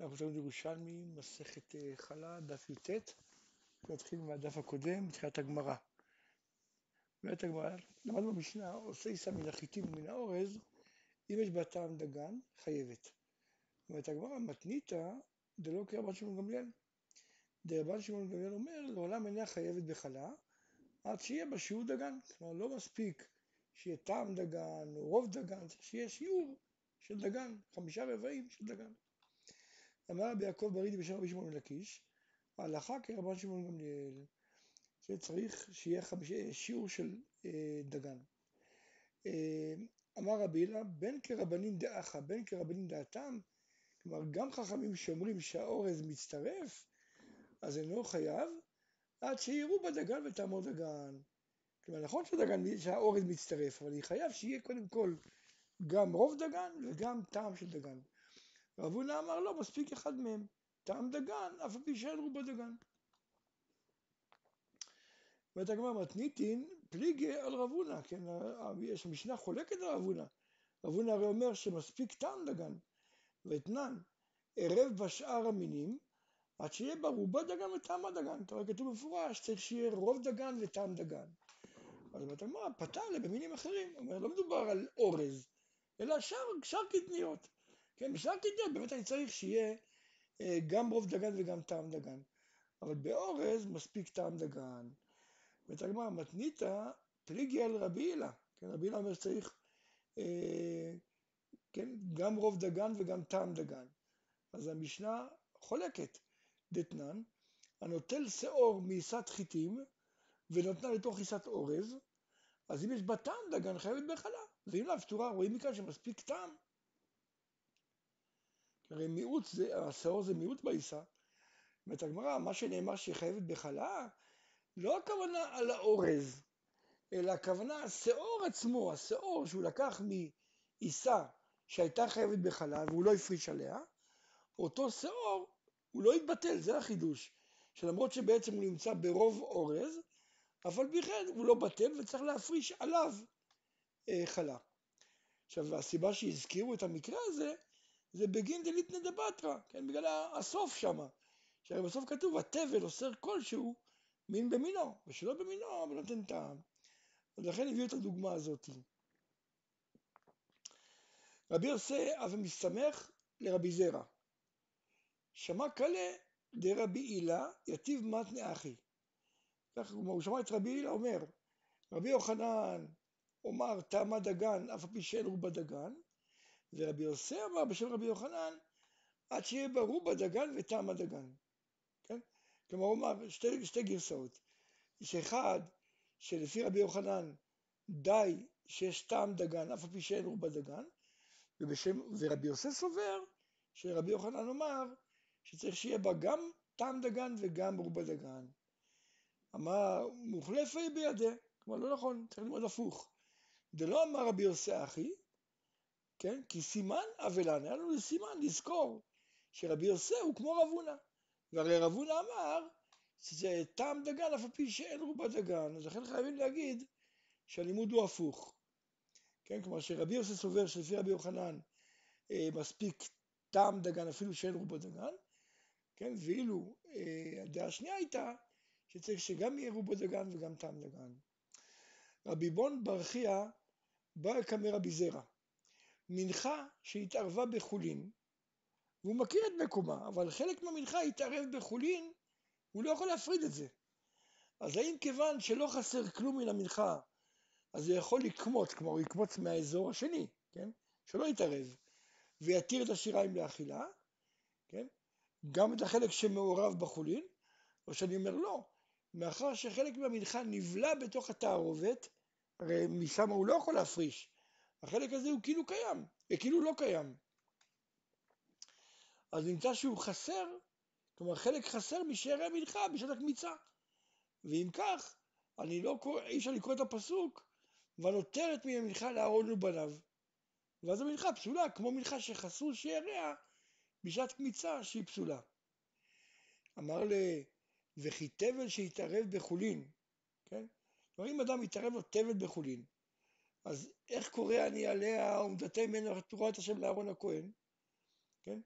אנחנו תלמוד ירושלמי, מסכת אה, חלה, דף י"ט, נתחיל מהדף הקודם, בתחילת הגמרא. באמת הגמרא, למדנו במשנה, עושה עיסה מן החיטים ומן האורז, אם יש בה טעם דגן, חייבת. אומרת הגמרא, מתניתא דלא כרבן שמעון גמליאל. דרבן שמעון גמליאל אומר, לעולם אינה חייבת בחלה, עד שיהיה בה שיעור דגן. כלומר, לא מספיק שיהיה טעם דגן או רוב דגן, צריך שיהיה שיעור של דגן, חמישה רבעים של דגן. אמר רבי יעקב ברידי בשם רבי שמעון לקיש, ההלכה כרבן שמעון גמליאל, שצריך שיהיה חמיש... שיעור של אה, דגן. אה, אמר רבי הילה, בין כרבנים דאחה, בין כרבנים דעתם, כלומר גם חכמים שאומרים שהאורז מצטרף, אז אינו חייב, עד שיראו בדגן ותעמוד דגן. כלומר נכון שדגן, שהאורז מצטרף, אבל היא חייב שיהיה קודם כל גם רוב דגן וגם טעם של דגן. רב הונא אמר לא, מספיק אחד מהם. טעם דגן, אף פי שאין רובה דגן. אומרת הגמרא מתניתין פליגי על רב הונא, כן, יש משנה חולקת על רב הונא. רב הונא הרי אומר שמספיק טעם דגן, ואתנן ערב בשאר המינים, עד שיהיה בה רובה דגן וטעם הדגן. אתה רואה כתוב במפורש, צריך שיהיה רוב דגן וטעם דגן. אז אומרת הגמרא, פתר במינים אחרים. אומר, לא מדובר על אורז, אלא שאר קטניות. כן, בשאר קטניות באמת אני צריך שיהיה אה, גם רוב דגן וגם טעם דגן. אבל באורז מספיק טעם דגן. ואת הגמרא מתניתא פליגי על רבי הילה. כן, רבי הילה אומר שצריך אה, כן, גם רוב דגן וגם טעם דגן. אז המשנה חולקת דתנן, הנוטל שאור מעיסת חיטים ונותנה לתוך עיסת אורז, אז אם יש בה טעם דגן חייבת בחלה. ואם לאו פתורה רואים מכאן שמספיק טעם הרי מיעוט זה, השאור זה מיעוט בעיסה. אומרת הגמרא, מה שנאמר שהיא חייבת בחלה, לא הכוונה על האורז, אלא הכוונה השאור עצמו, השאור שהוא לקח מעיסה שהייתה חייבת בחלה והוא לא הפריש עליה, אותו שאור הוא לא התבטל, זה החידוש, שלמרות שבעצם הוא נמצא ברוב אורז, אבל בכלל הוא לא בטל וצריך להפריש עליו אה, חלה. עכשיו הסיבה שהזכירו את המקרה הזה זה בגין דליתנא דבתרא, כן, בגלל הסוף שמה, שהרי בסוף כתוב התבל אוסר כלשהו מין במינו, ושלא במינו אבל נותן טעם. אז לכן הביאו את הדוגמה הזאת. רבי יוסי אף מסתמך לרבי זרע. שמע קלה דרבי הילה יתיב מתנה אחי. הוא שמע את רבי הילה אומר, רבי יוחנן אומר טעמה דגן אף על פי שאין רובה דגן, ורבי יוסי אמר בשם רבי יוחנן, עד שיהיה ברור בדגן וטעם הדגן. כן? כלומר הוא אמר שתי, שתי גרסאות. יש אחד שלפי רבי יוחנן די שיש טעם דגן אף על פי שאין רובה דגן, ובשם, ורבי יוסי סובר שרבי יוחנן אמר שצריך שיהיה בה גם טעם דגן וגם רובה דגן. אמר מוחלפי בידי, כלומר לא נכון, צריך ללמוד הפוך. דלא אמר רבי יוסי אחי, כן? כי סימן אבלן, היה לנו סימן לזכור שרבי יוסי הוא כמו רב הונא. והרי רב הונא אמר שזה טעם דגן אף על פי שאין רובה דגן, אז לכן חייבים להגיד שהלימוד הוא הפוך. כן, כלומר שרבי יוסי סובר שלפי רבי יוחנן אה, מספיק טעם דגן אפילו שאין רובה דגן, כן, ואילו אה, הדעה השנייה הייתה שצריך שגם יהיה רובה דגן וגם טעם דגן. רבי בון ברכיה בא כמי רבי זרע. מנחה שהתערבה בחולין, והוא מכיר את מקומה, אבל חלק מהמנחה התערב בחולין, הוא לא יכול להפריד את זה. אז האם כיוון שלא חסר כלום מן המנחה, אז הוא יכול לקמוץ, כלומר הוא יקמוץ מהאזור השני, כן? שלא יתערב, ויתיר את השיריים לאכילה, כן? גם את החלק שמעורב בחולין, או שאני אומר לא, מאחר שחלק מהמנחה נבלע בתוך התערובת, הרי משם הוא לא יכול להפריש, החלק הזה הוא כאילו קיים, וכאילו לא קיים. אז נמצא שהוא חסר, כלומר חלק חסר משערי המנחה בשעת הקמיצה. ואם כך, אני לא קורא, אי אפשר לקרוא את הפסוק, ונותרת מן המנחה לאהרון ובניו. ואז המנחה פסולה, כמו מנחה שחסרו שעריה בשעת קמיצה שהיא פסולה. אמר ל... וכי תבל שהתערב בחולין, כן? כלומר אם אדם יתערב לו תבל בחולין, אז איך קורא אני עליה ומדתה ממנו תורת השם לאהרון הכהן, כן?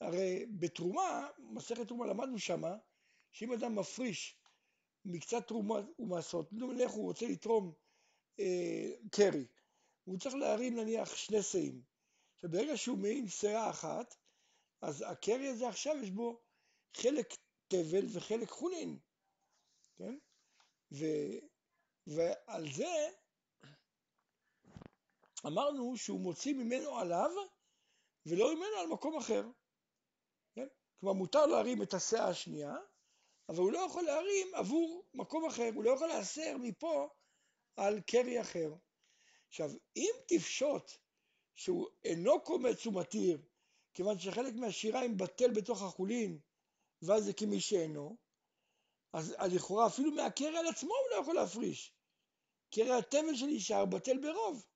הרי בתרומה, מסכת תרומה למדנו שמה, שאם אדם מפריש מקצת תרומה ומעשות, נניח הוא רוצה לתרום אה, קרי, הוא צריך להרים נניח שני שאים. שברגע שהוא מעין שאה אחת, אז הקרי הזה עכשיו יש בו חלק תבל וחלק חולין, כן? ו, ועל זה אמרנו שהוא מוציא ממנו עליו ולא ממנו על מקום אחר. כן? כלומר מותר להרים את השאה השנייה, אבל הוא לא יכול להרים עבור מקום אחר, הוא לא יכול להסר מפה על קרי אחר. עכשיו, אם תפשוט שהוא אינו קומץ ומתיר, כיוון שחלק מהשיריים בטל בתוך החולין, ואז זה כמי שאינו, אז לכאורה אפילו מהקרע על עצמו הוא לא יכול להפריש. קרע התבל שנשאר בטל ברוב.